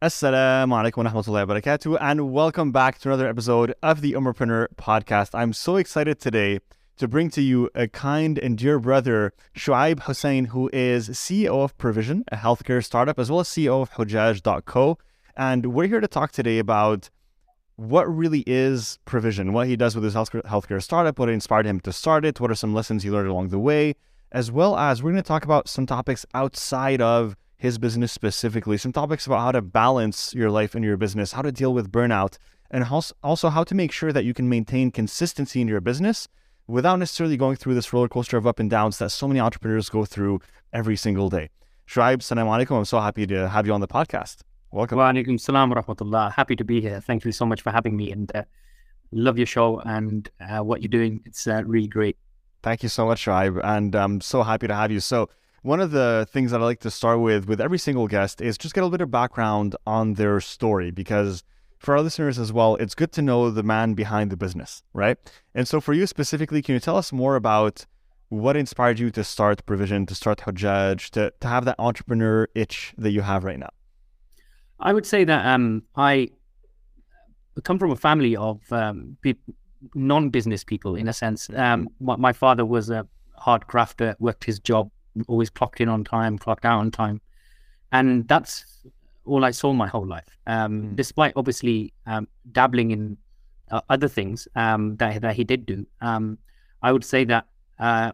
Assalamu alaikum wa rahmatullahi wa barakatuh, and welcome back to another episode of the Umarpreneur podcast. I'm so excited today to bring to you a kind and dear brother, Shuaib Hussein, who is CEO of Provision, a healthcare startup, as well as CEO of Hujaj.co. And we're here to talk today about what really is Provision, what he does with his healthcare startup, what inspired him to start it, what are some lessons he learned along the way, as well as we're going to talk about some topics outside of his business specifically, some topics about how to balance your life and your business, how to deal with burnout, and also how to make sure that you can maintain consistency in your business without necessarily going through this roller coaster of up and downs that so many entrepreneurs go through every single day. Shuaib, salam alaikum. I'm so happy to have you on the podcast. Welcome. Wa alaikum salam wa rahmatullah. Happy to be here. Thank you so much for having me and uh, love your show and uh, what you're doing. It's uh, really great. Thank you so much, Shuaib. And I'm so happy to have you. So, one of the things that I like to start with with every single guest is just get a little bit of background on their story because for our listeners as well, it's good to know the man behind the business, right? And so for you specifically, can you tell us more about what inspired you to start Provision, to start Hujaj, to, to have that entrepreneur itch that you have right now? I would say that um, I come from a family of um, pe- non-business people in a sense. Um, my, my father was a hard crafter, worked his job always clocked in on time, clocked out on time. And that's all I saw my whole life. Um, mm. Despite obviously um, dabbling in uh, other things um, that, that he did do, um, I would say that uh,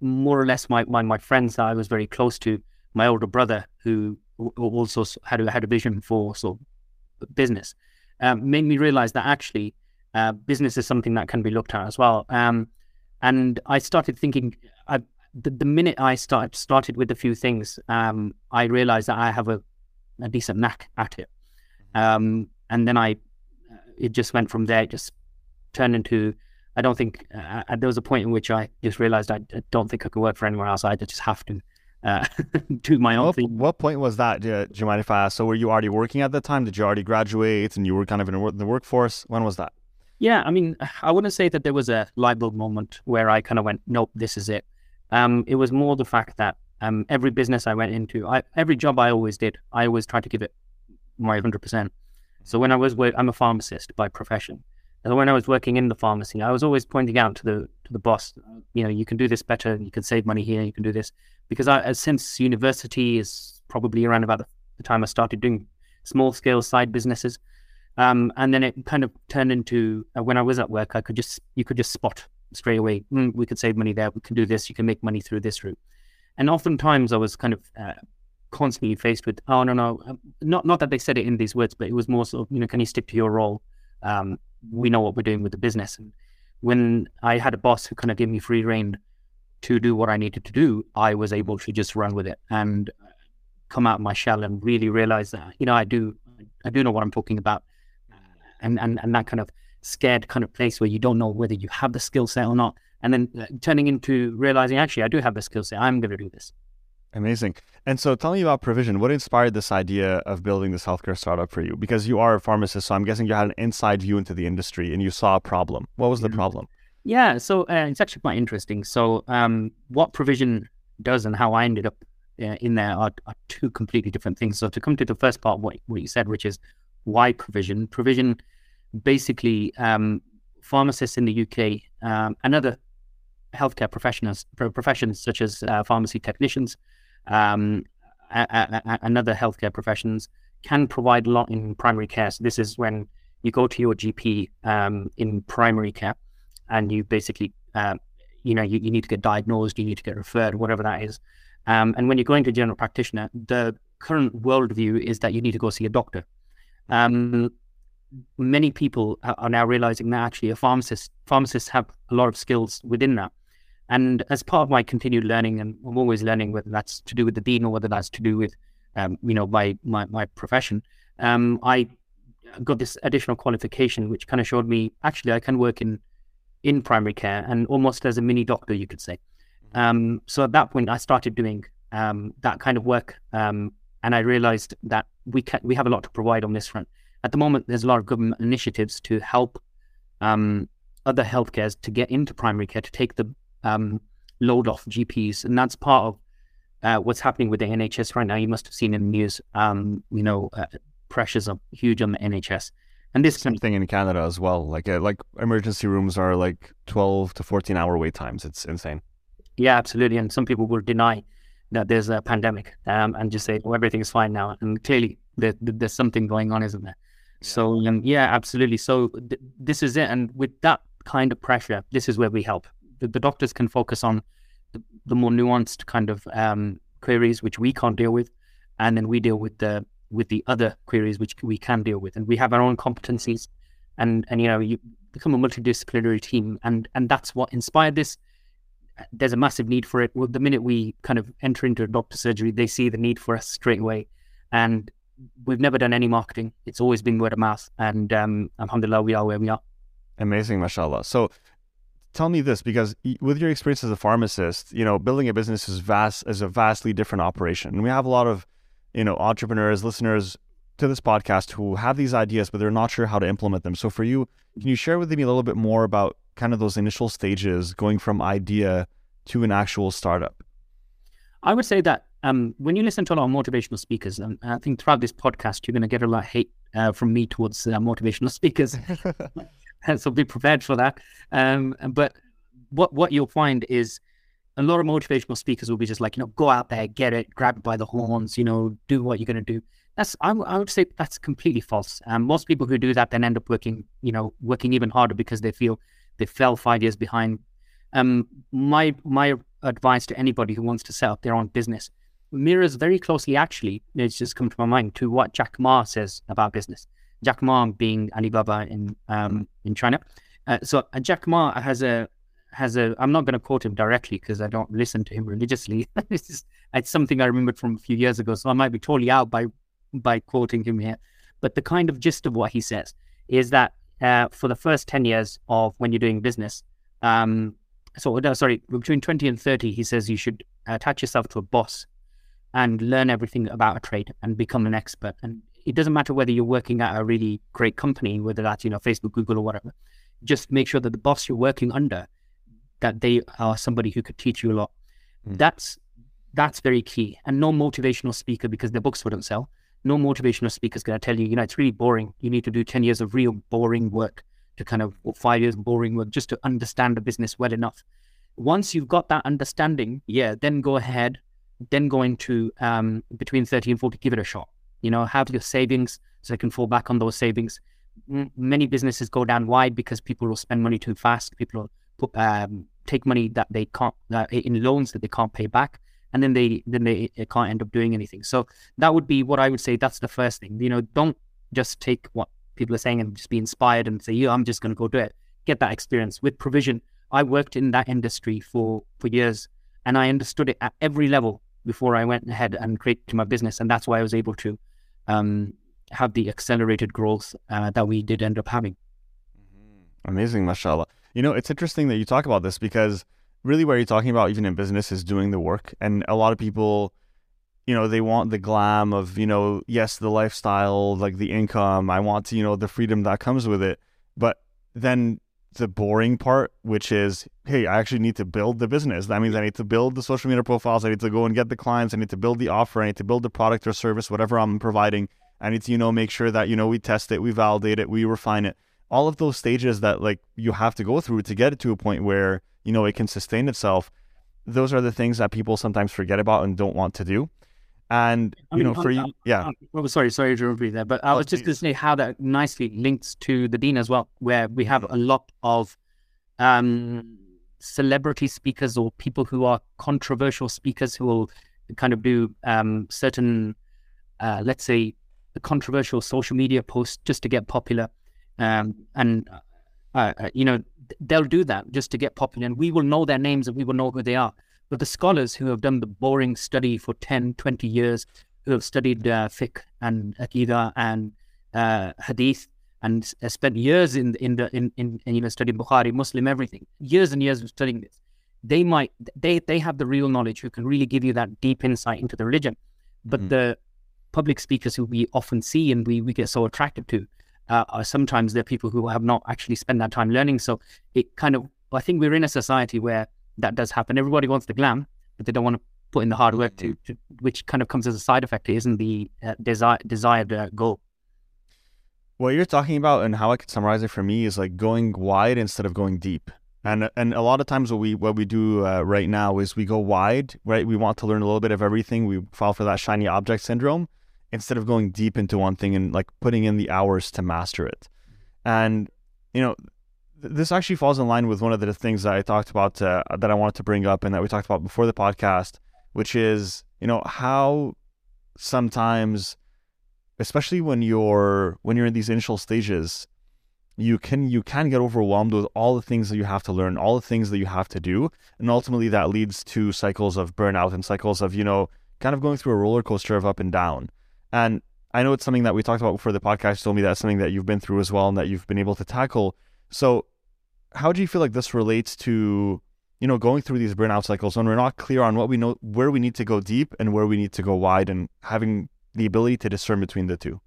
more or less my, my, my friends that I was very close to, my older brother who also had a, had a vision for sort of business, um, made me realize that actually uh, business is something that can be looked at as well. Um, and I started thinking, the, the minute I start, started with a few things, um, I realized that I have a, a decent knack at it. Mm-hmm. Um, and then I, uh, it just went from there, it just turned into, I don't think, uh, uh, there was a point in which I just realized I, I, don't think I could work for anywhere else. I just have to uh, do my own what, thing. What point was that? Do you mind if I ask? So were you already working at the time? Did you already graduate and you were kind of in the workforce? When was that? Yeah, I mean, I wouldn't say that there was a light bulb moment where I kind of went, nope, this is it. Um, it was more the fact that um, every business I went into, I, every job I always did, I always tried to give it my 100%. So when I was, I'm a pharmacist by profession. And when I was working in the pharmacy, I was always pointing out to the to the boss, you know, you can do this better. You can save money here. You can do this because I, since university is probably around about the time I started doing small scale side businesses, um, and then it kind of turned into uh, when I was at work, I could just you could just spot straight away. Mm, we could save money there. We can do this. You can make money through this route. And oftentimes I was kind of uh, constantly faced with, oh no no, um, not not that they said it in these words, but it was more sort of, you know, can you stick to your role? Um, we know what we're doing with the business. And when I had a boss who kind of gave me free reign to do what I needed to do, I was able to just run with it and come out of my shell and really realize that you know I do I do know what I'm talking about, and and and that kind of scared kind of place where you don't know whether you have the skill set or not. And then uh, turning into realizing, actually, I do have the skill set. I'm going to do this. Amazing. And so tell me about Provision. What inspired this idea of building this healthcare startup for you? Because you are a pharmacist, so I'm guessing you had an inside view into the industry and you saw a problem. What was the problem? Yeah, so uh, it's actually quite interesting. So, um, what Provision does and how I ended up uh, in there are, are, two completely different things. So, to come to the first part, what, what you said, which is why Provision, Provision basically um, pharmacists in the UK um, and other healthcare professionals, professions such as uh, pharmacy technicians um, and other healthcare professions can provide a lot in primary care. So this is when you go to your GP um, in primary care and you basically, uh, you know, you, you, need to get diagnosed, you need to get referred, whatever that is. Um, and when you're going to a general practitioner, the current worldview is that you need to go see a doctor. Um, many people are now realizing that actually a pharmacist pharmacists have a lot of skills within that. And as part of my continued learning, and I'm always learning whether that's to do with the deen or whether that's to do with, um, you know, my my, my profession, um, I got this additional qualification, which kind of showed me actually I can work in in primary care and almost as a mini doctor, you could say. Um, so at that point, I started doing um, that kind of work, um, and I realized that we can we have a lot to provide on this front at the moment, there's a lot of government initiatives to help um, other healthcares to get into primary care to take the um, load off GPs, and that's part of uh, what's happening with the NHS right now. You must have seen in the news, um, you know, uh, pressures are huge on the NHS. And this same thing in Canada as well. Like uh, like emergency rooms are like twelve to fourteen hour wait times. It's insane. Yeah, absolutely. And some people will deny that there's a pandemic um, and just say, "Oh, everything's fine now." And clearly, there, there's something going on, isn't there? So um, yeah, absolutely. So th- this is it. And with that kind of pressure, this is where we help. The, the doctors can focus on the, the more nuanced kind of um, queries which we can't deal with, and then we deal with the with the other queries which we can deal with, and we have our own competencies, and and you know you become a multidisciplinary team, and and that's what inspired this. There's a massive need for it. Well, the minute we kind of enter into a doctor surgery, they see the need for us straight away, and we've never done any marketing. It's always been word of mouth, and um, alhamdulillah, we are where we are. Amazing, mashallah. So tell me this because with your experience as a pharmacist, you know, building a business is vast is a vastly different operation. And we have a lot of, you know, entrepreneurs, listeners to this podcast who have these ideas, but they're not sure how to implement them. So for you, can you share with me a little bit more about kind of those initial stages going from idea to an actual startup? I would say that um, when you listen to a lot of motivational speakers, and I think throughout this podcast, you're going to get a lot of hate uh, from me towards uh, motivational speakers. so be prepared for that. Um, but what what you'll find is a lot of motivational speakers will be just like, you know, go out there, get it, grab it by the horns, you know, do what you're going to do. That's I, I would say that's completely false. Um, most people who do that then end up working, you know, working even harder because they feel they fell five years behind. Um, my my advice to anybody who wants to set up their own business mirrors very closely, actually, it's just come to my mind, to what Jack Ma says about business. Jack Ma being Alibaba in um, in China. Uh, so uh, Jack Ma has a has a. I'm not going to quote him directly because I don't listen to him religiously. it's, just, it's something I remembered from a few years ago, so I might be totally out by by quoting him here. But the kind of gist of what he says is that uh, for the first ten years of when you're doing business, um, so no, sorry, between twenty and thirty, he says you should attach yourself to a boss and learn everything about a trade and become an expert. And it doesn't matter whether you're working at a really great company, whether that's, you know, Facebook, Google, or whatever. Just make sure that the boss you're working under, that they are somebody who could teach you a lot. Mm. That's that's very key. And no motivational speaker, because their books wouldn't sell, no motivational speaker is going to tell you, you know, it's really boring. You need to do 10 years of real boring work to kind of, or five years boring work just to understand the business well enough. Once you've got that understanding, yeah, then go ahead, then go into um, between 30 and 40, give it a shot. You know, have your savings so you can fall back on those savings. M- many businesses go down wide because people will spend money too fast. People will um, take money that they can't uh, in loans that they can't pay back, and then they then they can't end up doing anything. So that would be what I would say. That's the first thing. You know, don't just take what people are saying and just be inspired and say, "Yeah, I'm just going to go do it." Get that experience with provision. I worked in that industry for for years, and I understood it at every level before I went ahead and created my business, and that's why I was able to um, have the accelerated growth uh, that we did end up having. Mm-hmm. Amazing, mashallah. You know, it's interesting that you talk about this because really what you're talking about, even in business, is doing the work. And a lot of people, you know, they want the glam of, you know, yes, the lifestyle, like the income. I want to, you know, the freedom that comes with it. But then the boring part, which is, hey, I actually need to build the business. That means I need to build the social media profiles. I need to go and get the clients. I need to build the offer. I need to build the product or service, whatever I'm providing. I need to, you know, make sure that, you know, we test it, we validate it, we refine it. All of those stages that like you have to go through to get it to a point where, you know, it can sustain itself. Those are the things that people sometimes forget about and don't want to do. And you know, for you, yeah. well, sorry, sorry to repeat that, but I oh, was just going to say how that nicely links to the deen as well, where we have a lot of um, celebrity speakers or people who are controversial speakers who will kind of do um, certain, uh, let's say, controversial social media posts just to get popular, um, and uh, uh, you know they'll do that just to get popular, and we will know their names and we will know who they are. But the scholars who have done the boring study for 10, 20 years, who have studied uh, fiqh and aqidah and uh, hadith, and uh, spent years in in the in, in, in you know studying Bukhari, Muslim, everything, years and years of studying this. They might they they have the real knowledge who can really give you that deep insight into the religion. But mm-hmm. the public speakers who we often see and we, we get so attracted to uh, are sometimes they're people who have not actually spent that time learning. So it kind of I think we're in a society where that does happen. Everybody wants the glam, but they don't want to put in the hard work to, to which kind of comes as a side effect. It isn't the uh, desi- desired uh, goal. what you're talking about and how I could summarize it for me is like going wide instead of going deep. And and a lot of times what we what we do uh, right now is we go wide, right? We want to learn a little bit of everything. We fall for that shiny object syndrome instead of going deep into one thing and like putting in the hours to master it. And you know, this actually falls in line with one of the things that I talked about uh, that I wanted to bring up and that we talked about before the podcast, which is you know how sometimes, especially when you're when you're in these initial stages, you can you can get overwhelmed with all the things that you have to learn, all the things that you have to do, and ultimately that leads to cycles of burnout and cycles of you know kind of going through a roller coaster of up and down. And I know it's something that we talked about before the podcast. Told me that's something that you've been through as well and that you've been able to tackle. So, how do you feel like this relates to you know going through these burnout cycles when we're not clear on what we know, where we need to go deep and where we need to go wide, and having the ability to discern between the two?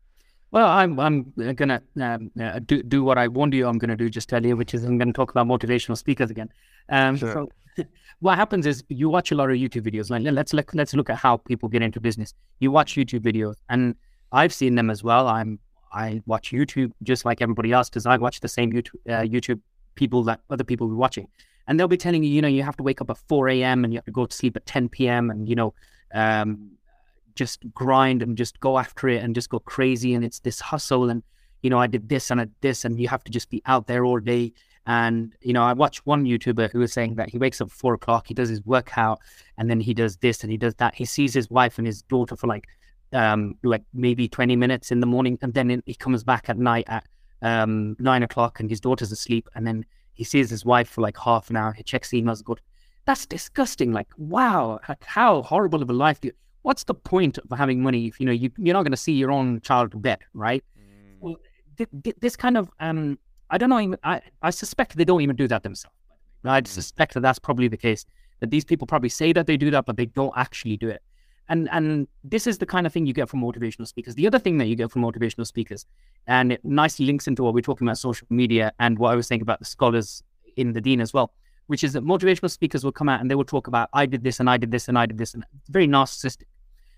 Well, I'm I'm gonna um, uh, do do what I warned you I'm gonna do just earlier, which is I'm gonna talk about motivational speakers again. Um, Sure. So, what happens is you watch a lot of YouTube videos. Like let's look let's look at how people get into business. You watch YouTube videos, and I've seen them as well. I'm I watch YouTube just like everybody else because I watch the same YouTube uh, YouTube people that other people be watching, and they'll be telling you, you know, you have to wake up at 4 a.m. and you have to go to sleep at 10 p.m. and you know, um, just grind and just go after it and just go crazy. And it's this hustle. And, you know, I did this and I did this, and you have to just be out there all day. And, you know, I watched one YouTuber who was saying that he wakes up at four o'clock, he does his workout, and then he does this and he does that. He sees his wife and his daughter for like, um, like maybe 20 minutes in the morning. And then he comes back at night at um, nine o'clock and his daughter's asleep. And then he sees his wife for like half an hour. He checks emails. Good. That's disgusting. Like, wow, how horrible of a life do you, what's the point of having money if you know you, you're not going to see your own child to bed right well th- th- this kind of um i don't know even, I, I suspect they don't even do that themselves i suspect that that's probably the case that these people probably say that they do that but they don't actually do it and and this is the kind of thing you get from motivational speakers the other thing that you get from motivational speakers and it nicely links into what we're talking about social media and what i was saying about the scholars in the deen as well which is that motivational speakers will come out and they will talk about I did this and I did this and I did this and it's very narcissistic.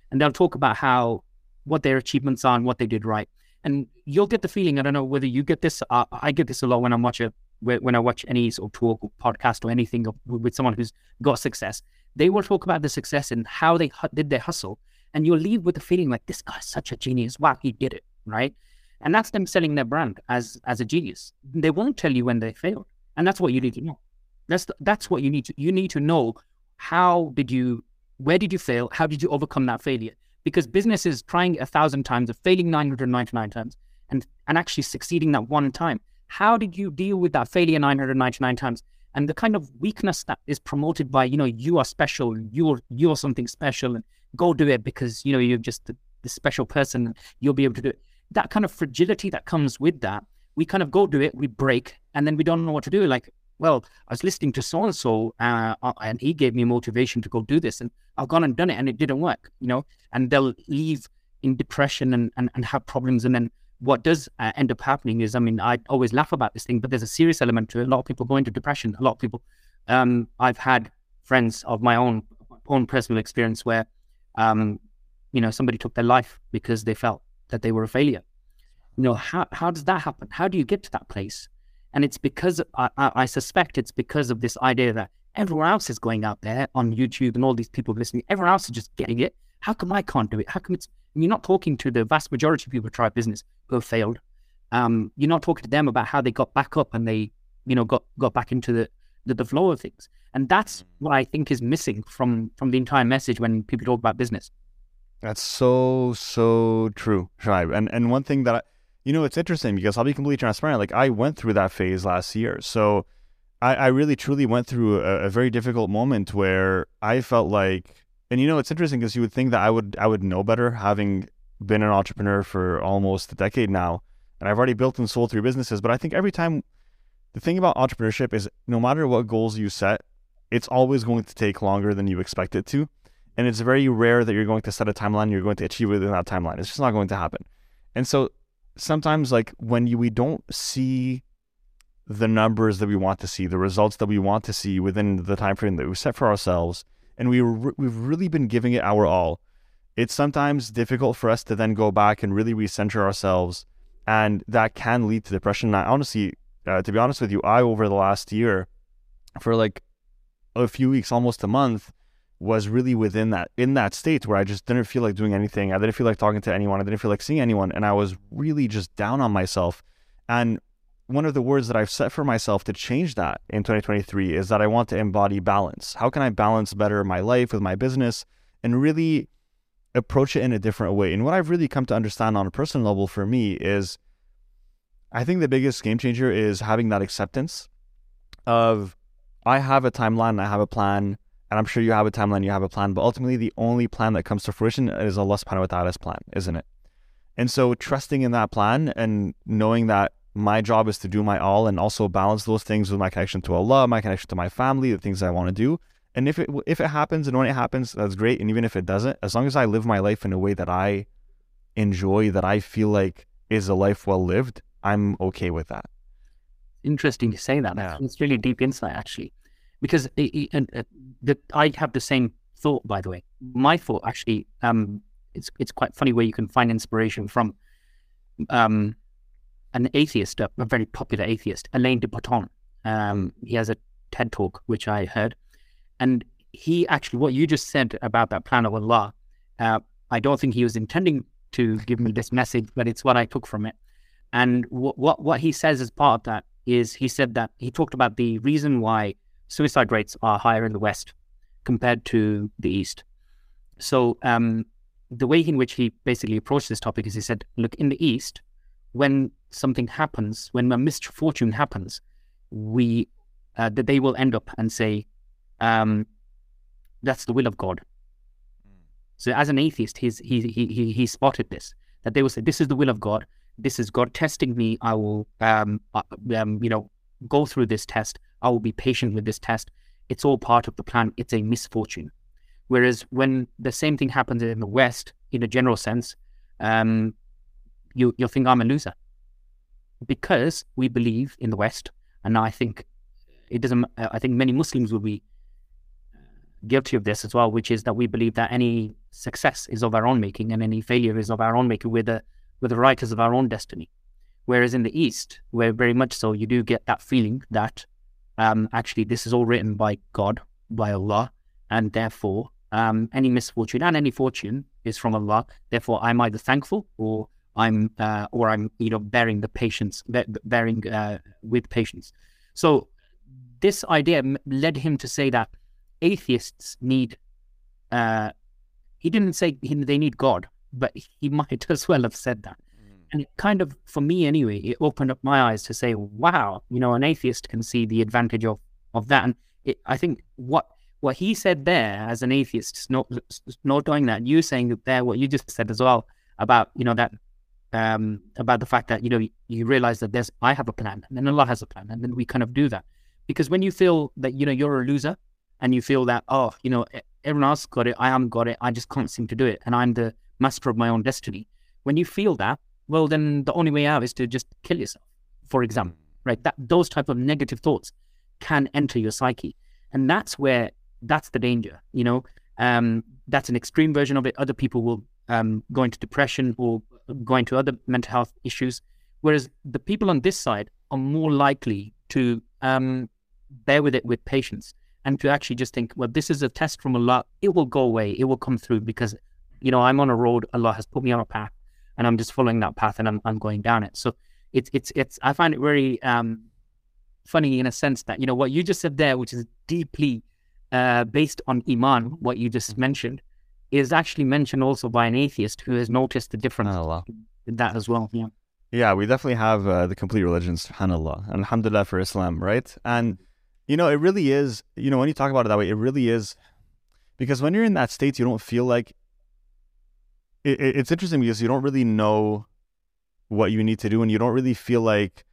And they'll talk about how what their achievements are and what they did right. And you'll get the feeling, I don't know whether you get this, uh, I get this a lot when I watch a when I watch any sort of talk or podcast or anything with someone who's got success. They will talk about the success and how they hu- did their hustle, and you'll leave with the feeling like this guy's such a genius. Wow, he did it right, and that's them selling their brand as as a genius. They won't tell you when they failed, and that's what you need to know. That's the, that's what you need to you need to know how did you where did you fail how did you overcome that failure because business is trying a thousand times of failing 999 times and and actually succeeding that one time how did you deal with that failure 999 times and the kind of weakness that is promoted by you know you are special you're you're something special and go do it because you know you're just the, the special person you'll be able to do it that kind of fragility that comes with that we kind of go do it we break and then we don't know what to do like well, I was listening to so and so, and he gave me motivation to go do this, and I've gone and done it, and it didn't work, you know. And they'll leave in depression and and, and have problems, and then what does uh, end up happening is, I mean, I always laugh about this thing, but there's a serious element to it. A lot of people go into depression. A lot of people, um, I've had friends of my own own personal experience where, um, you know, somebody took their life because they felt that they were a failure. You know, how how does that happen? How do you get to that place? And it's because I, I, suspect it's because of this idea that everyone else is going out there on YouTube and all these people listening. Everyone else is just getting it. How come I can't do it? How come it's you're not talking to the vast majority of people who try business who have failed. Um, you're not talking to them about how they got back up and they, you know, got got back into the, the, the flow of things. And that's what I think is missing from from the entire message when people talk about business. That's so so true, Shuaib. And and one thing that I, you know, it's interesting because I'll be completely transparent. Like I went through that phase last year, so I, I really truly went through a, a, very difficult moment where I felt like, and you know, it's interesting because you would think that I would I would know better, having been an entrepreneur for almost a decade now, and I've already built and sold three businesses. But I think every time, the thing about entrepreneurship is, no matter what goals you set, it's always going to take longer than you expect it to, and it's very rare that you're going to set a timeline you're going to achieve within that timeline. It's just not going to happen, and so sometimes like when you, we don't see the numbers that we want to see, the results that we want to see within the time frame that we set for ourselves, and we re- we've really been giving it our all. It's sometimes difficult for us to then go back and really recenter ourselves and that can lead to depression. And I honestly, uh, to be honest with you, I over the last year, for like a few weeks, almost a month, was really within that in that state where I just didn't feel like doing anything. I didn't feel like talking to anyone. I didn't feel like seeing anyone, and I was really just down on myself. And one of the words that I've set for myself to change that in 2023 is that I want to embody balance. How can I balance better my life with my business and really approach it in a different way? And what I've really come to understand on a personal level for me is I think the biggest game changer is having that acceptance of I have a timeline, I have a plan, and I'm sure you have a timeline, you have a plan, but ultimately the only plan that comes to fruition is Allah subhanahu wa ta'ala's plan, isn't it? And so trusting in that plan and knowing that my job is to do my all and also balance those things with my connection to Allah, my connection to my family, the things I want to do. And if it if it happens and when it happens, that's great. And even if it doesn't, as long as I live my life in a way that I enjoy, that I feel like is a life well lived, I'm okay with that. Interesting to say that. Yeah. It's really deep insight actually, because and uh, the, I have the same thought. By the way, my thought actually, um, it's it's quite funny where you can find inspiration from. Um, an atheist, a, a very popular atheist, Alain de Botton. Um, he has a TED talk which I heard, and he actually what you just said about that plan of Allah. Uh, I don't think he was intending to give me this message, but it's what I took from it. And what what what he says as part of that is he said that he talked about the reason why suicide rates are higher in the West compared to the East. So um, the way in which he basically approached this topic is he said, look, in the East, when something happens, when a misfortune happens, we uh, that they will end up and say, um, "That's the will of God." So, as an atheist, he's, he he he he spotted this that they will say, "This is the will of God. This is God testing me. I will, um, uh, um, you know, go through this test. I will be patient with this test. It's all part of the plan. It's a misfortune." Whereas when the same thing happens in the West, in a general sense, um, you you'll think I'm a loser because we believe in the West, and I think it doesn't. I think many Muslims will be guilty of this as well, which is that we believe that any success is of our own making and any failure is of our own making. We're the we're the writers of our own destiny. Whereas in the East, where very much so, you do get that feeling that um, actually this is all written by God, by Allah, and therefore um, any misfortune and any fortune is from Allah. Therefore, I'm either thankful or I'm uh, or I'm you know bearing the patience, bearing uh, with patience. So this idea led him to say that atheists need. Uh, he didn't say they need God, but he might as well have said that. Mm. And it kind of, for me anyway, it opened up my eyes to say, wow, you know, an atheist can see the advantage of of that. And it, I think what what he said there as an atheist, not not doing that. You saying that there what you just said as well about you know that um, about the fact that you know you, you realize that there's I have a plan and then Allah has a plan and then we kind of do that. Because when you feel that you know you're a loser and you feel that oh you know everyone else got it I haven't got it I just can't seem to do it and I'm the master of my own destiny. When you feel that well then the only way out is to just kill yourself for example right? That those type of negative thoughts can enter your psyche and that's where that's the danger you know? Um, that's an extreme version of it. Other people will um, go into depression or going to other mental health issues. Whereas the people on this side are more likely to um, bear with it with patience and to actually just think, well, this is a test from Allah. It will go away. It will come through because, you know, I'm on a road. Allah has put me on a path and I'm just following that path and I'm, I'm going down it. So it's, it's, it's, I find it very um, funny in a sense that, you know, what you just said there, which is deeply uh, based on Iman, what you just mentioned, is actually mentioned also by an atheist who has noticed the difference Allah. in that as well. Yeah. Yeah, we definitely have uh, the complete religion, subhanAllah. And alhamdulillah for Islam, right? And, you know, it really is, you know, when you talk about it that way, it really is, because when you're in that state, you don't feel like, it, it's interesting because you don't really know what you need to do and you don't really feel like,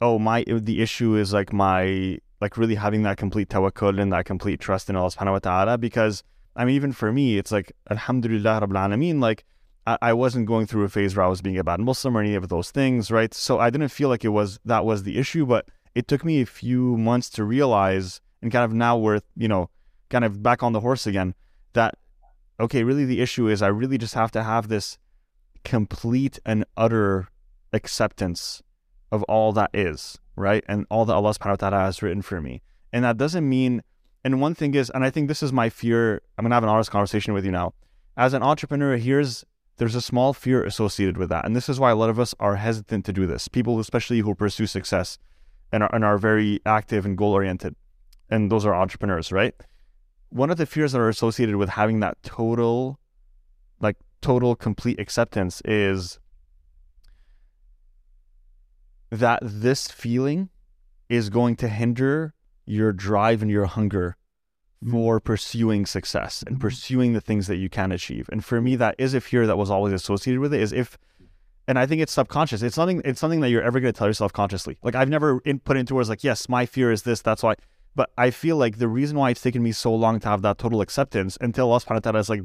oh, my, the issue is like my, like really having that complete tawakkul and that complete trust in Allah subhanahu wa ta'ala because I mean, even for me, it's like, Alhamdulillah Rabbil Alameen, like, I, I wasn't going through a phase where I was being a bad Muslim or any of those things, right? So I didn't feel like it was, that was the issue, but it took me a few months to realize and kind of now we're, you know, kind of back on the horse again that, okay, really the issue is I really just have to have this complete and utter acceptance of all that is, right? And all that Allah subhanahu wa ta'ala has written for me. And that doesn't mean, and one thing is, and I think this is my fear, I'm gonna have an honest conversation with you now. As an entrepreneur, here's there's a small fear associated with that. And this is why a lot of us are hesitant to do this. People, especially who pursue success and are, and are very active and goal oriented. And those are entrepreneurs, right? One of the fears that are associated with having that total, like total complete acceptance is that this feeling is going to hinder your drive and your hunger hmm. for pursuing success and hmm. pursuing the things that you can achieve. And for me, that is a fear that was always associated with it. Is if, and I think it's subconscious. It's something. It's something that you're ever going to tell yourself consciously. Like I've never in, put into words like, yes, my fear is this. That's why. But I feel like the reason why it's taken me so long to have that total acceptance until Allah subhanahu wa ta'ala is like,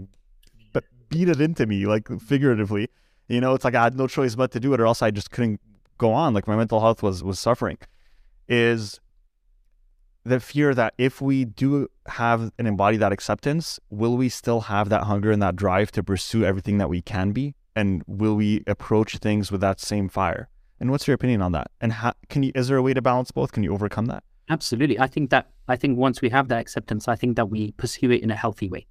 but beat it into me, like figuratively. You know, it's like I had no choice but to do it, or else I just couldn't go on. Like my mental health was was suffering. Is the fear that if we do have and embody that acceptance, will we still have that hunger and that drive to pursue everything that we can be? And will we approach things with that same fire? And what's your opinion on that? And how, can you, is there a way to balance both? Can you overcome that? Absolutely. I think that, I think once we have that acceptance, I think that we pursue it in a healthy way.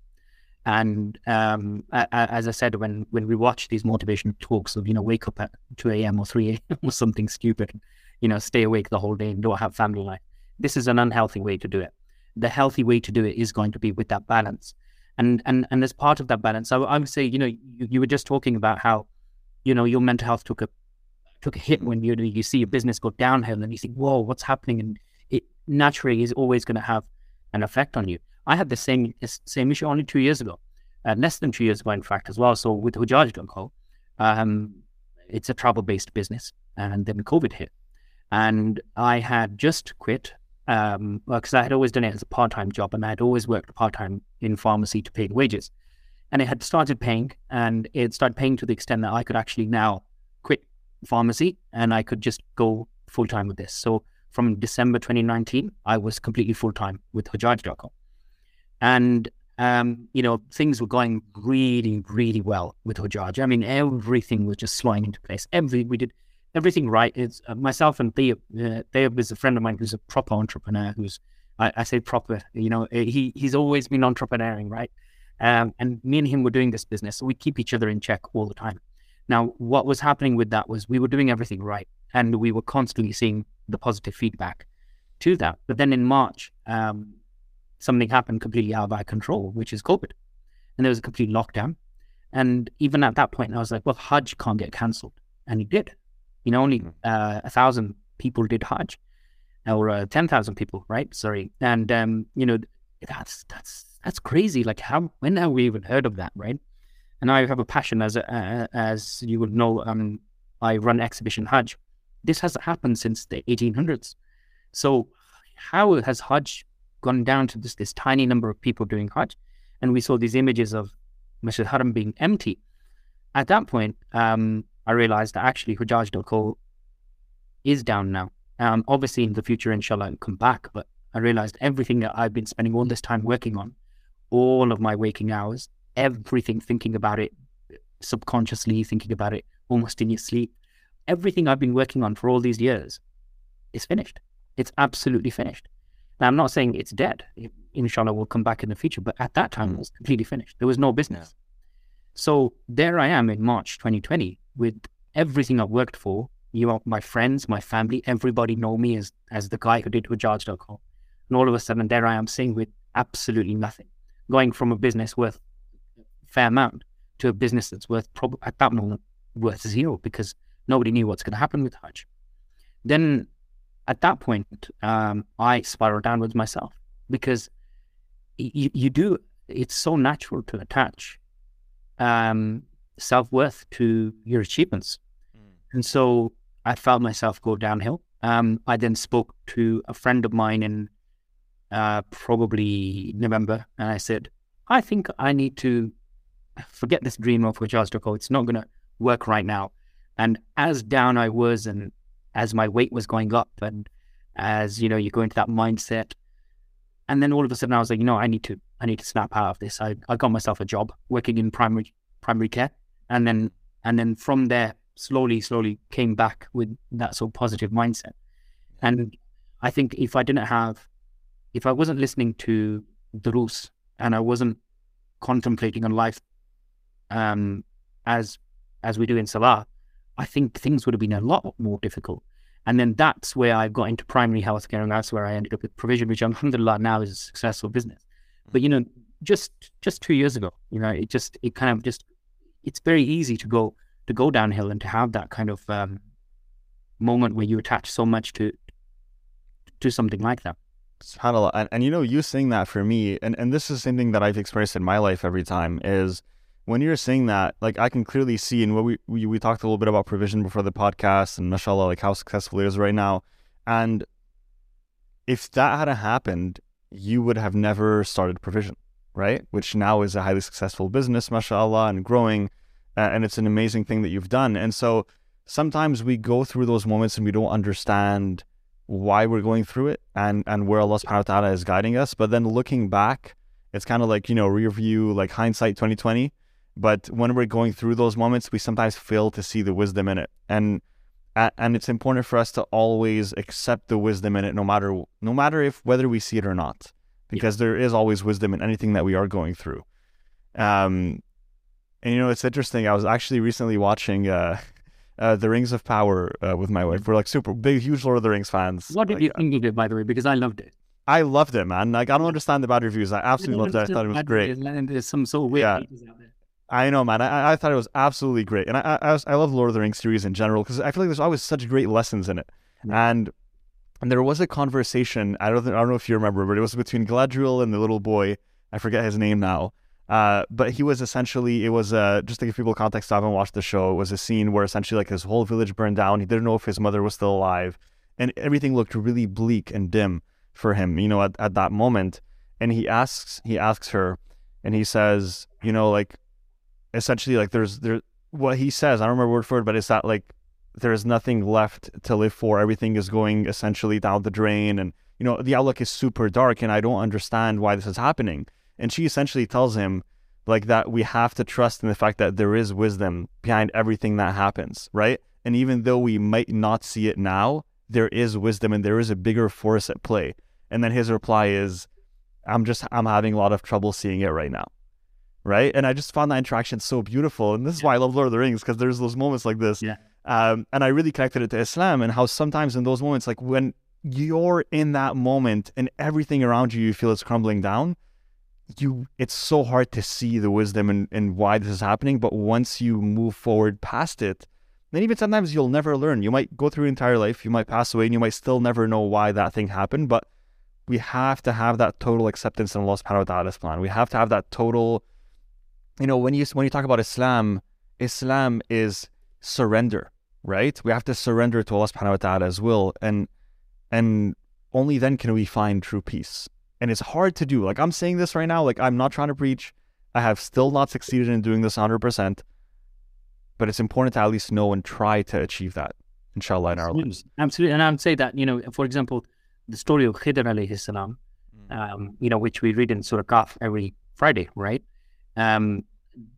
And um, as I said, when, when we watch these motivation talks of, you know, wake up at 2 a.m. or 3 a.m. or something stupid, you know, stay awake the whole day and don't have family life this is an unhealthy way to do it. The healthy way to do it is going to be with that balance. And and and as part of that balance, I, I would say, you know, you, you were just talking about how, you know, your mental health took a took a hit when you you see your business go downhill and you think, whoa, what's happening? And it naturally is always going to have an effect on you. I had the same same issue only two years ago, uh, less than two years ago, in fact, as well. So with Hujaj.co, um, it's a travel based business, and then COVID hit, and I had just quit um, because I had always done it as a part time job and I had always worked part time in pharmacy to pay the wages. And it had started paying and it started paying to the extent that I could actually now quit pharmacy and I could just go full time with this. So from December 2019, I was completely full time with Hujaj.com. And, um, you know, things were going really, really well with Hujaj. I mean, everything was just sliding into place. Every, we did everything right. It's uh, myself and Theo. Uh, Theo is a friend of mine who's a proper entrepreneur. Who's I, I, say proper. You know, eh, he he's always been entrepreneuring, right? Um, and me and him were doing this business, so we keep each other in check all the time. Now, what was happening with that was we were doing everything right, and we were constantly seeing the positive feedback to that. But then in March, um, something happened completely out of our control, which is COVID, and there was a complete lockdown. And even at that point, I was like, well, Hajj can't get cancelled, and he did. You know, only hmm. uh, a thousand people did Hajj, or uh, ten thousand people, right? Sorry, and um, you know, that's that's that's crazy. Like, how when have we even heard of that, right? And I have a passion, as a, uh, as you would know, um, I run exhibition Hajj. This hasn't happened since the 1800s. So, how has Hajj gone down to this this tiny number of people doing Hajj? And we saw these images of Masjid Haram being empty. At that point, um, I realized that actually Hujaj.co is down now. Um, obviously, in the future, inshallah, it'll come back. But I realized everything that I've been spending all this time working on, all of my waking hours, everything thinking about it subconsciously, thinking about it almost in your sleep, everything I've been working on for all these years is finished. It's absolutely finished. Now, I'm not saying it's dead. Inshallah, will come back in the future. But at that time, it was completely finished. There was no business. So there I am in March 2020 with everything I've worked for. You know, my friends, my family, everybody know me as as the guy who did Hujaj.com. And all of a sudden, there I am sitting with absolutely nothing, going from a business worth a fair amount to a business that's worth probably at that moment worth zero because nobody knew what's going to happen with Hajj. Then at that point, um, I spiral downwards myself because you, you do, it's so natural to attach um, self worth to your achievements. Mm. And so I felt myself go downhill. Um, I then spoke to a friend of mine in uh, probably November, and I said, I think I need to forget this dream of which I was talking. It's not going to work right now. And as down I was, and as my weight was going up, and as you know, you go into that mindset, and then all of a sudden I was like, you know, I need to, I need to snap out of this. I, I got myself a job working in primary primary care, and then and then from there slowly, slowly came back with that sort of positive mindset. And I think if I didn't have, if I wasn't listening to the rules and I wasn't contemplating on life um, as as we do in Salah, I think things would have been a lot more difficult. And then that's where I got into primary healthcare, and that's where I ended up with provision, which alhamdulillah now is a successful business. But you know, just just two years ago, you know, it just it kind of just it's very easy to go to go downhill and to have that kind of um, moment where you attach so much to to something like that. SubhanAllah. And, and you know, you saying that for me, and, and this is something that I've experienced in my life every time, is when you're saying that, like I can clearly see, and what we, we we talked a little bit about provision before the podcast, and mashallah, like how successful it is right now. And if that hadn't happened, you would have never started provision, right? Which now is a highly successful business, mashallah, and growing. Uh, and it's an amazing thing that you've done. And so sometimes we go through those moments and we don't understand why we're going through it and and where Allah subhanahu wa ta'ala is guiding us. But then looking back, it's kind of like, you know, rear view, like hindsight 2020. But when we're going through those moments, we sometimes fail to see the wisdom in it. And and it's important for us to always accept the wisdom in it no matter no matter if whether we see it or not. Because yeah. there is always wisdom in anything that we are going through. Um and you know, it's interesting. I was actually recently watching uh uh, The Rings of Power uh, with my wife. We're like super big, huge Lord of the Rings fans. What did like, you think of it, by the way? Because I loved it. I loved it, man. Like I don't understand the bad reviews. I absolutely loved it. I thought it was great. And there's some so weird yeah. I know, man. I, I thought it was absolutely great, and I I, I love Lord of the Rings series in general because I feel like there's always such great lessons in it. And and there was a conversation. I don't I don't know if you remember, but it was between Galadriel and the little boy. I forget his name now. Uh, but he was essentially, it was uh, just to give people context, I haven't watched the show. It was a scene where essentially like his whole village burned down. He didn't know if his mother was still alive, and everything looked really bleak and dim for him. You know, at, at that moment, and he asks, he asks her, and he says, you know, like essentially like there's there what he says. I don't remember word for word, but it's that like there's nothing left to live for. Everything is going essentially down the drain, and you know the outlook is super dark, and I don't understand why this is happening and she essentially tells him like that we have to trust in the fact that there is wisdom behind everything that happens, right? And even though we might not see it now, there is wisdom and there is a bigger force at play. And then his reply is, I'm just, I'm having a lot of trouble seeing it right now. Right. And I just found that interaction so beautiful. And this is why I love Lord of the Rings because there's those moments like this. Yeah. Um, and I really connected it to Islam and how sometimes in those moments, like when you're in that moment and everything around you, you feel is crumbling down, you it's so hard to see the wisdom and, and why this is happening. But once you move forward past it then even sometimes you'll never learn. You might go through your entire life you might pass away and you might still never know why that thing happened. But we have to have that total acceptance in Allah subhanahu wa ta'ala's plan. We have to have that total you know when you when you talk about Islam Islam is surrender right we have to surrender to Allah subhanahu wa ta'ala's will and and only then can we find true peace and it's hard to do. Like I'm saying this right now, like I'm not trying to preach. I have still not succeeded in doing this 100%, but it's important to at least know and try to achieve that, inshallah, in our lives. Absolutely. And I would say that, you know, for example, the story of Khidr alayhi salam, mm. um, you know, which we read in Surah Kahf every Friday, right? Um,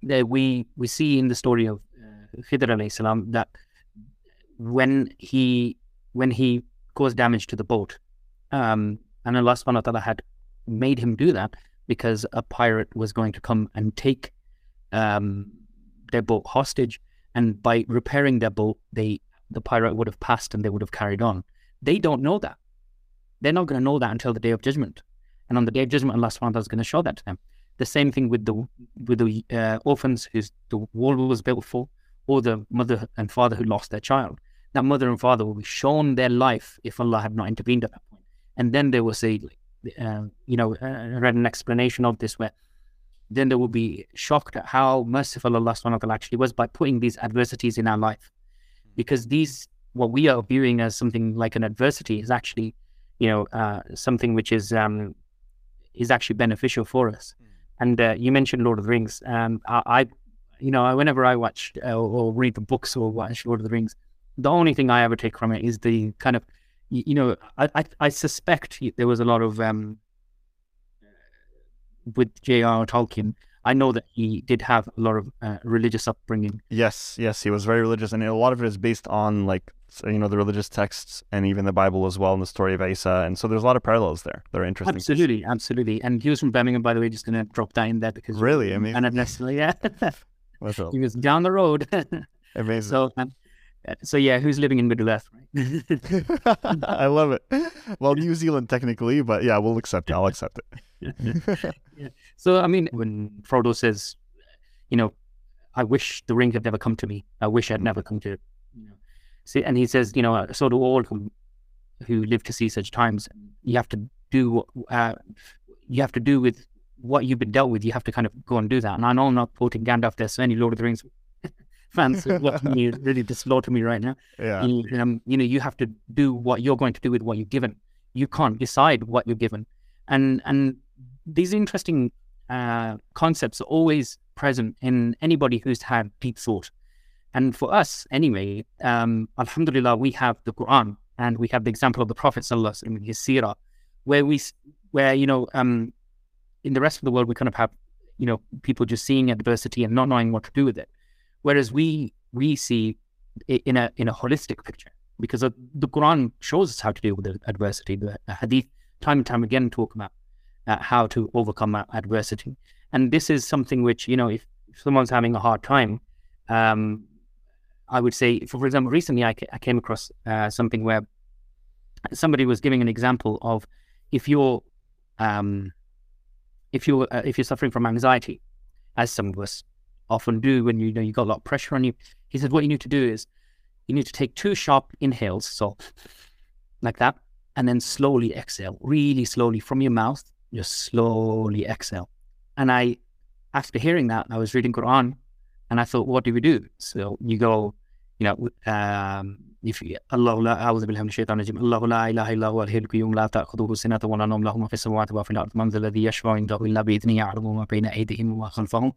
that we, we see in the story of uh, Khidr alayhi salam that when he, when he caused damage to the boat, um, and Allah subhanahu wa ta'ala had made him do that because a pirate was going to come and take um, their boat hostage. And by repairing their boat, they the pirate would have passed and they would have carried on. They don't know that. They're not going to know that until the day of judgment. And on the day of judgment, Allah subhanahu wa ta'ala is going to show that to them. The same thing with the with the uh, orphans whose the wall was built for, or the mother and father who lost their child. That mother and father will be shown their life if Allah had not intervened at that point. And then they will say, uh, you know, uh, I read an explanation of this where then they will be shocked at how merciful Allah subhanahu wa ta'ala actually was by putting these adversities in our life. Because these, what we are viewing as something like an adversity is actually, you know, uh, something which is um, is actually beneficial for us. Mm. And uh, you mentioned Lord of the Rings. Um, I, I, you know, whenever I watch uh, or read the books or watch Lord of the Rings, the only thing I ever take from it is the kind of you, know, I, I, I suspect there was a lot of um with J.R. Tolkien, I know that he did have a lot of uh, religious upbringing. Yes, yes, he was very religious, and a lot of it is based on like you know the religious texts and even the Bible as well, and the story of Isa, and so there's a lot of parallels there that are interesting. Absolutely, absolutely. And he was from Birmingham, by the way. Just gonna drop that in there because really, I mean, and necessarily, yeah, he was down the road. Amazing. So, um, so yeah, who's living in Middle Earth, right? I love it. Well, New Zealand technically, but yeah, we'll accept it. I'll accept it. yeah. So, I mean, when Frodo says, you know, I wish the ring had never come to me. I wish I'd never come to, you know, see, and he says, you know, so do all who who live to see such times. You have to do, uh, you have to do with what you've been dealt with. You have to kind of go and do that. And I know I'm not quoting Gandalf. There's so many Lord of the Rings fans watching me really to me right now. Yeah. You, um, you know, you have to do what you're going to do with what you're given. You can't decide what you're given, and and these interesting uh, concepts are always present in anybody who's had deep thought. And for us, anyway, um, Alhamdulillah, we have the Quran and we have the example of the Prophet Sallallahu Alaihi Wasallam, his seerah, where we, where you know, um, in the rest of the world, we kind of have, you know, people just seeing adversity and not knowing what to do with it. Whereas we we see in a in a holistic picture because the Quran shows us how to deal with adversity. The Hadith time and time again talk about uh, how to overcome adversity, and this is something which you know if, someone's having a hard time, um, I would say, for, for example, recently I, I came across uh, something where somebody was giving an example of if you're um, if you're uh, if you're suffering from anxiety, as some of us often do when you know you got a lot of pressure on you. He said, what you need to do is you need to take two sharp inhales, so like that, and then slowly exhale, really slowly from your mouth, just slowly exhale. And I, after hearing that, I was reading Quran, and I thought, what do we do? So you go, you know, um, if you, Allah la أعوذ بالله من الشيطان الرجيم الله لا إله إلا هو الحي القيوم لا تأخذه سنة ولا نوم له ما في السماوات وما في الأرض من ذا الذي يشفع عنده إلا بإذنه يعلم ما بين أيديهم وما خلفهم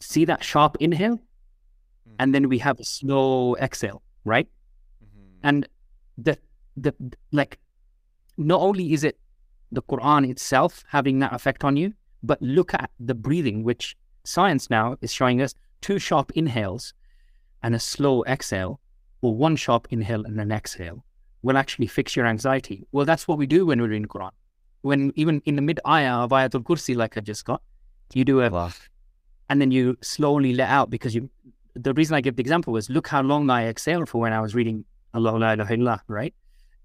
see that sharp inhale mm-hmm. and then we have a slow exhale, right? Mm-hmm. And the the like not only is it the Quran itself having that effect on you, but look at the breathing, which science now is showing us two sharp inhales and a slow exhale, or one sharp inhale and an exhale will actually fix your anxiety. Well, that's what we do when we're reading Quran. When even in the mid ayah of Ayatul Kursi, like I just got, you do a and then you slowly let out because you. The reason I give the example was look how long I exhaled for when I was reading Allah la right?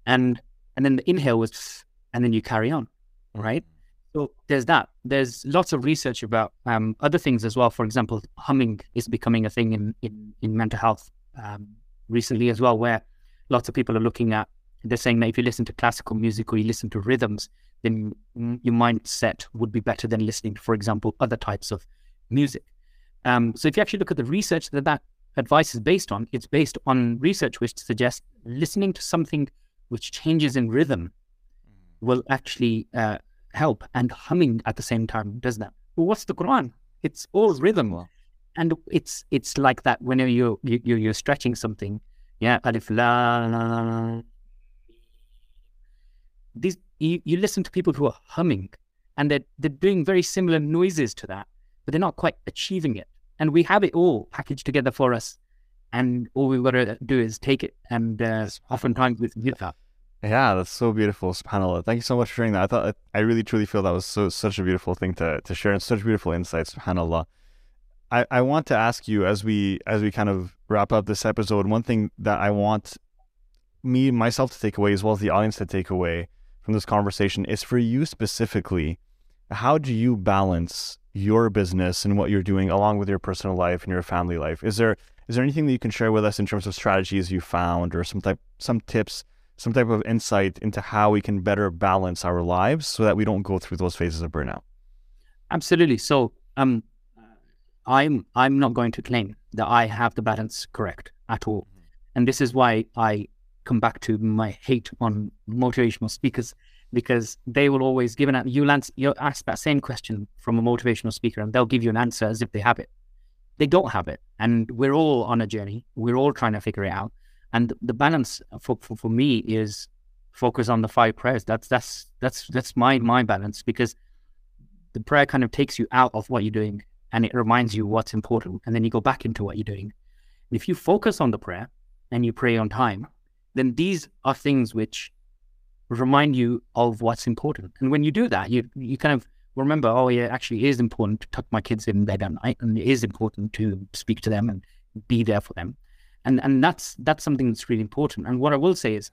And and then the inhale was, and then you carry on, right? So there's that. There's lots of research about um, other things as well. For example, humming is becoming a thing in in, in mental health um, recently as well, where lots of people are looking at. They're saying that if you listen to classical music or you listen to rhythms, then your mindset would be better than listening to, for example, other types of music. Um, so if you actually look at the research that that advice is based on, it's based on research which suggests listening to something which changes in rhythm will actually uh, help, and humming at the same time does that. Well, what's the Quran? It's all rhythm, and it's it's like that whenever you, you you're stretching something. Yeah, alif la, la, la, la. These you, you listen to people who are humming, and they're they're doing very similar noises to that but they're not quite achieving it. And we have it all packaged together for us. And all we've got to do is take it. And uh, oftentimes with that. Yeah, that's so beautiful, subhanAllah. Thank you so much for sharing that. I thought I really truly feel that was so such a beautiful thing to, to share and such beautiful insights, subhanAllah. I, I want to ask you as we as we kind of wrap up this episode, one thing that I want me myself to take away as well as the audience to take away from this conversation is for you specifically, how do you balance your business and what you're doing along with your personal life and your family life. Is there is there anything that you can share with us in terms of strategies you found or some type some tips, some type of insight into how we can better balance our lives so that we don't go through those phases of burnout? Absolutely. So um I'm I'm not going to claim that I have the balance correct at all. Mm-hmm. And this is why I come back to my hate on motivational speakers because they will always give an you'll, answer, you'll ask that same question from a motivational speaker and they'll give you an answer as if they have it. They don't have it. And we're all on a journey. We're all trying to figure it out. And the balance for, for, for me is focus on the five prayers. That's that's that's that's my my balance because the prayer kind of takes you out of what you're doing and it reminds you what's important. And then you go back into what you're doing. And if you focus on the prayer and you pray on time, then these are things which remind you of what's important. And when you do that, you you kind of remember, oh yeah, actually it is important to tuck my kids in bed at night, and it is important to speak to them and be there for them. And and that's that's something that's really important. And what I will say is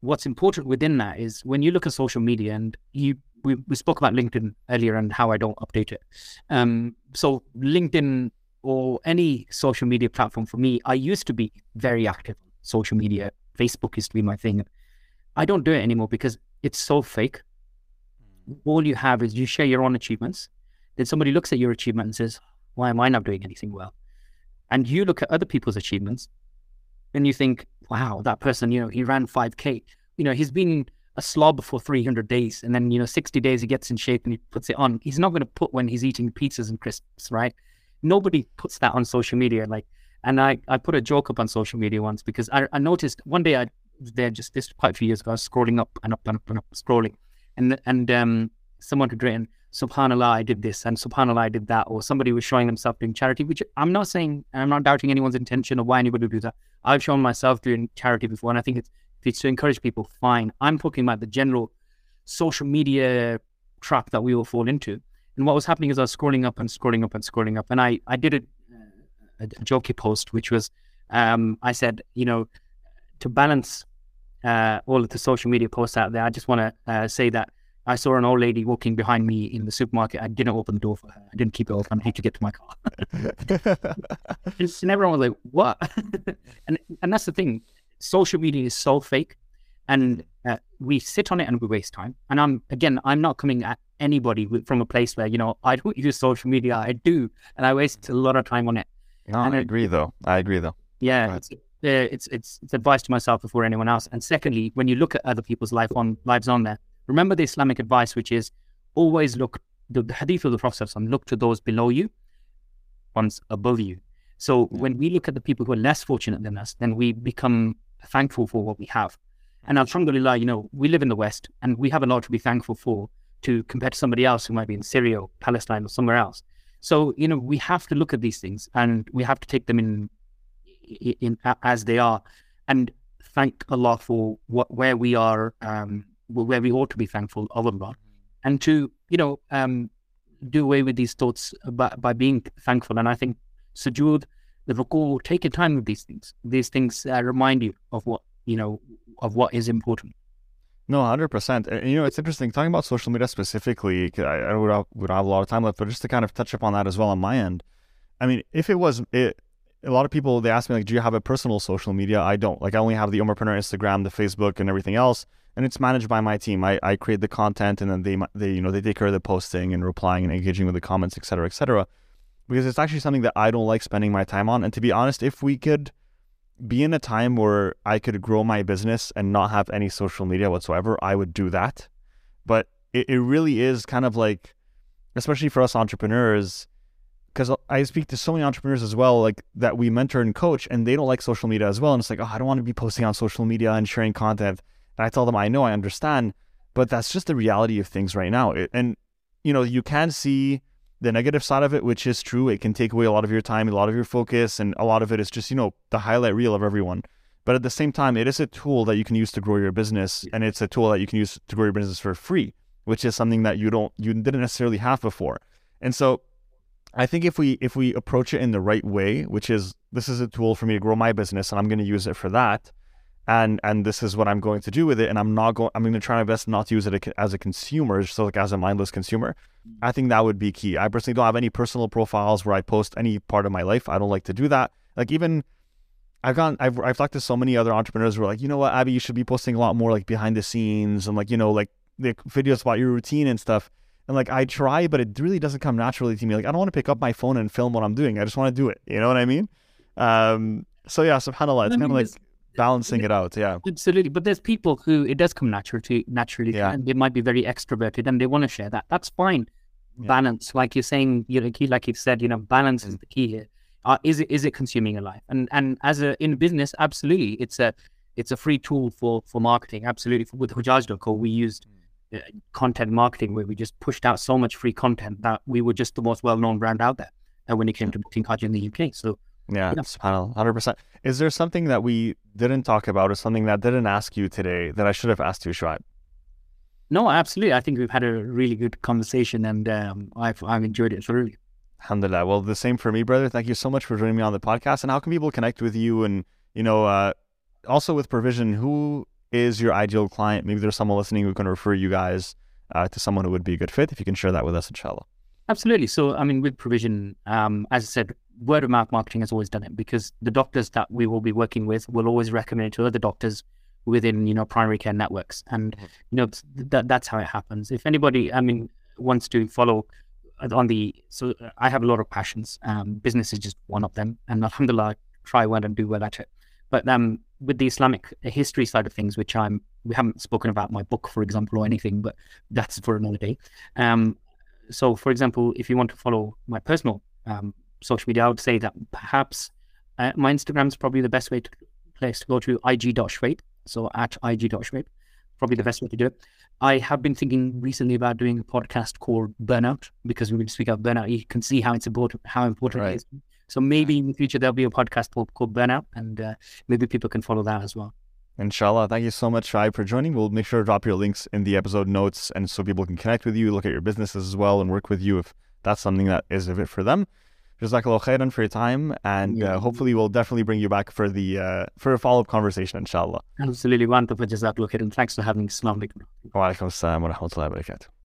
what's important within that is when you look at social media and you we, we spoke about LinkedIn earlier and how I don't update it. Um, so LinkedIn or any social media platform for me, I used to be very active on social media. Facebook used to be my thing. I don't do it anymore because it's so fake. Mm. All you have is you share your own achievements. Then somebody looks at your achievement and says, Why am I not doing anything well? And you look at other people's achievements and you think, Wow, that person, you know, he ran 5K. You know, he's been a slob for 300 days and then you know 60 days he gets in shape and he puts it on he's not going to put when he's eating pizzas and crisps right nobody puts that on social media like and i i put a joke up on social media once because i, I noticed one day i there just this quite a few years ago i was scrolling up and up and up and up scrolling and and um someone had written subhanallah i did this and subhanallah i did that or somebody was showing themselves doing charity which i'm not saying i'm not doubting anyone's intention or why anybody would do that i've shown myself doing charity before and i think it's if it's to encourage people, fine. I'm talking about the general social media trap that we all fall into. And what was happening is I was scrolling up and scrolling up and scrolling up. And I, I did a, a, a jokey post, which was um, I said, you know, to balance uh, all of the social media posts out there, I just want to uh, say that I saw an old lady walking behind me in the supermarket. I didn't open the door for her. I didn't keep it open. I need to get to my car. and everyone was like, "What?" and and that's the thing social media is so fake and uh, we sit on it and we waste time. And I'm again, I'm not coming at anybody with, from a place where you know I don't use social media. I do, and I waste a lot of time on it. No, and I agree though. I agree though. Yeah, it's, it's it's it's advice to myself before anyone else. And secondly, when you look at other people's life on lives on there, remember the Islamic advice, which is always look the, the hadith of the Prophet look to those below you, ones above you. So yeah. when we look at the people who are less fortunate than us, then we become thankful for what we have. And alhamdulillah, you know, we live in the West and we have a lot to be thankful for to compare to somebody else who might be in Syria or Palestine or somewhere else. So, you know, we have to look at these things and we have to take them in, in, as they are and thank Allah for what, where we are, um, where we ought to be thankful of Allah and to, you know, um, do away with these thoughts by, by being thankful. And I think sujood, the ruku, take your time with these things. These things uh, remind you of what you know of what is important. No, hundred percent. You know, it's interesting talking about social media specifically. I, I would have, would have a lot of time left, but just to kind of touch upon that as well on my end. I mean, if it was it, a lot of people they ask me like, "Do you have a personal social media?" I don't. Like, I only have the Umarpreneur Instagram, the Facebook, and everything else, and it's managed by my team. I, I create the content, and then they they you know they take care of the posting and replying and engaging with the comments, etc., etc because it's actually something that I don't like spending my time on. And to be honest, if we could be in a time where I could grow my business and not have any social media whatsoever, I would do that. But it, it really is kind of like, especially for us entrepreneurs, because I speak to so many entrepreneurs as well, like that we mentor and coach, and they don't like social media as well. And it's like, oh, I don't want to be posting on social media and sharing content. And I tell them, I know, I understand, but that's just the reality of things right now. It, and, you know, you can see the negative side of it, which is true. It can take away a lot of your time, a lot of your focus, and a lot of it is just, you know, the highlight reel of everyone. But at the same time, it is a tool that you can use to grow your business, and it's a tool that you can use to grow your business for free, which is something that you don't you didn't necessarily have before. And so I think if we if we approach it in the right way, which is this is a tool for me to grow my business and I'm going to use it for that, and and this is what I'm going to do with it. And I'm not going. I'm going to try my best not to use it as a consumer, so like as a mindless consumer. Mm. I think that would be key. I personally don't have any personal profiles where I post any part of my life. I don't like to do that. Like even I've gone. I've I've talked to so many other entrepreneurs who are like, you know what, Abby, you should be posting a lot more like behind the scenes and like you know like the videos about your routine and stuff. And like I try, but it really doesn't come naturally to me. Like I don't want to pick up my phone and film what I'm doing. I just want to do it. You know what I mean? Um. So yeah, subhanallah, it's kind of like balancing it out. Yeah, absolutely. But there's people who it does come naturally, naturally, yeah. and they might be very extroverted and they want to share that. That's fine. Yeah. Balance, like you're saying, you know, like you've said, you know, balance mm. is the key here. Uh, is it is it consuming a life? And and as a in business, absolutely, it's a it's a free tool for for marketing. Absolutely, with Hujaj.co, we used uh, content marketing where we just pushed out so much free content that we were just the most well-known brand out there. And when it came to booking Hajj in the UK, so yeah, yeah. subhanAllah, hundred percent. Is there something that we didn't talk about, or something that didn't ask you today that I should have asked you, Shuaib? No, absolutely. I think we've had a really good conversation, and um, I've I've enjoyed it thoroughly. Alhamdulillah. Well, the same for me, brother. Thank you so much for joining me on the podcast. And how can people connect with you? And you know, uh, also with Provision, who is your ideal client? Maybe there's someone listening who can refer you guys uh, to someone who would be a good fit. If you can share that with us, inshallah. Absolutely. So, I mean, with Provision, um, as I said, word of mouth marketing has always done it because the doctors that we will be working with will always recommend it to other doctors within you know primary care networks, and mm-hmm. you know that that's how it happens. If anybody, I mean, wants to follow on the so I have a lot of passions. Um, business is just one of them, and alhamdulillah, I try well and do well at it. But um, with the Islamic history side of things, which I'm we haven't spoken about my book, for example, or anything, but that's for another day. Um, so, for example, if you want to follow my personal um, social media, I would say that perhaps uh, my Instagram is probably the best way to place to go to ig.shuaib. So at ig.shuaib, probably the best way to do it. I have been thinking recently about doing a podcast called Burnout because we will speak about burnout. You can see how it's important, how important right. it is. So maybe in the future there'll be a podcast called, Burnout, and uh, maybe people can follow that as well. Inshallah. Thank you so much, Shai, for joining. We'll make sure to drop your links in the episode notes and so people can connect with you, look at your businesses as well, and work with you if that's something that is a fit for them. Jazakallah khairan for your time, and yeah. uh, hopefully we'll definitely bring you back for the uh, for a follow up conversation, inshallah. Absolutely. Wonderful. Jazakallah khairan. Thanks for having me. Assalamu alaikum. Wa alaikum assalam wa rahmatullahi wa barakatuh.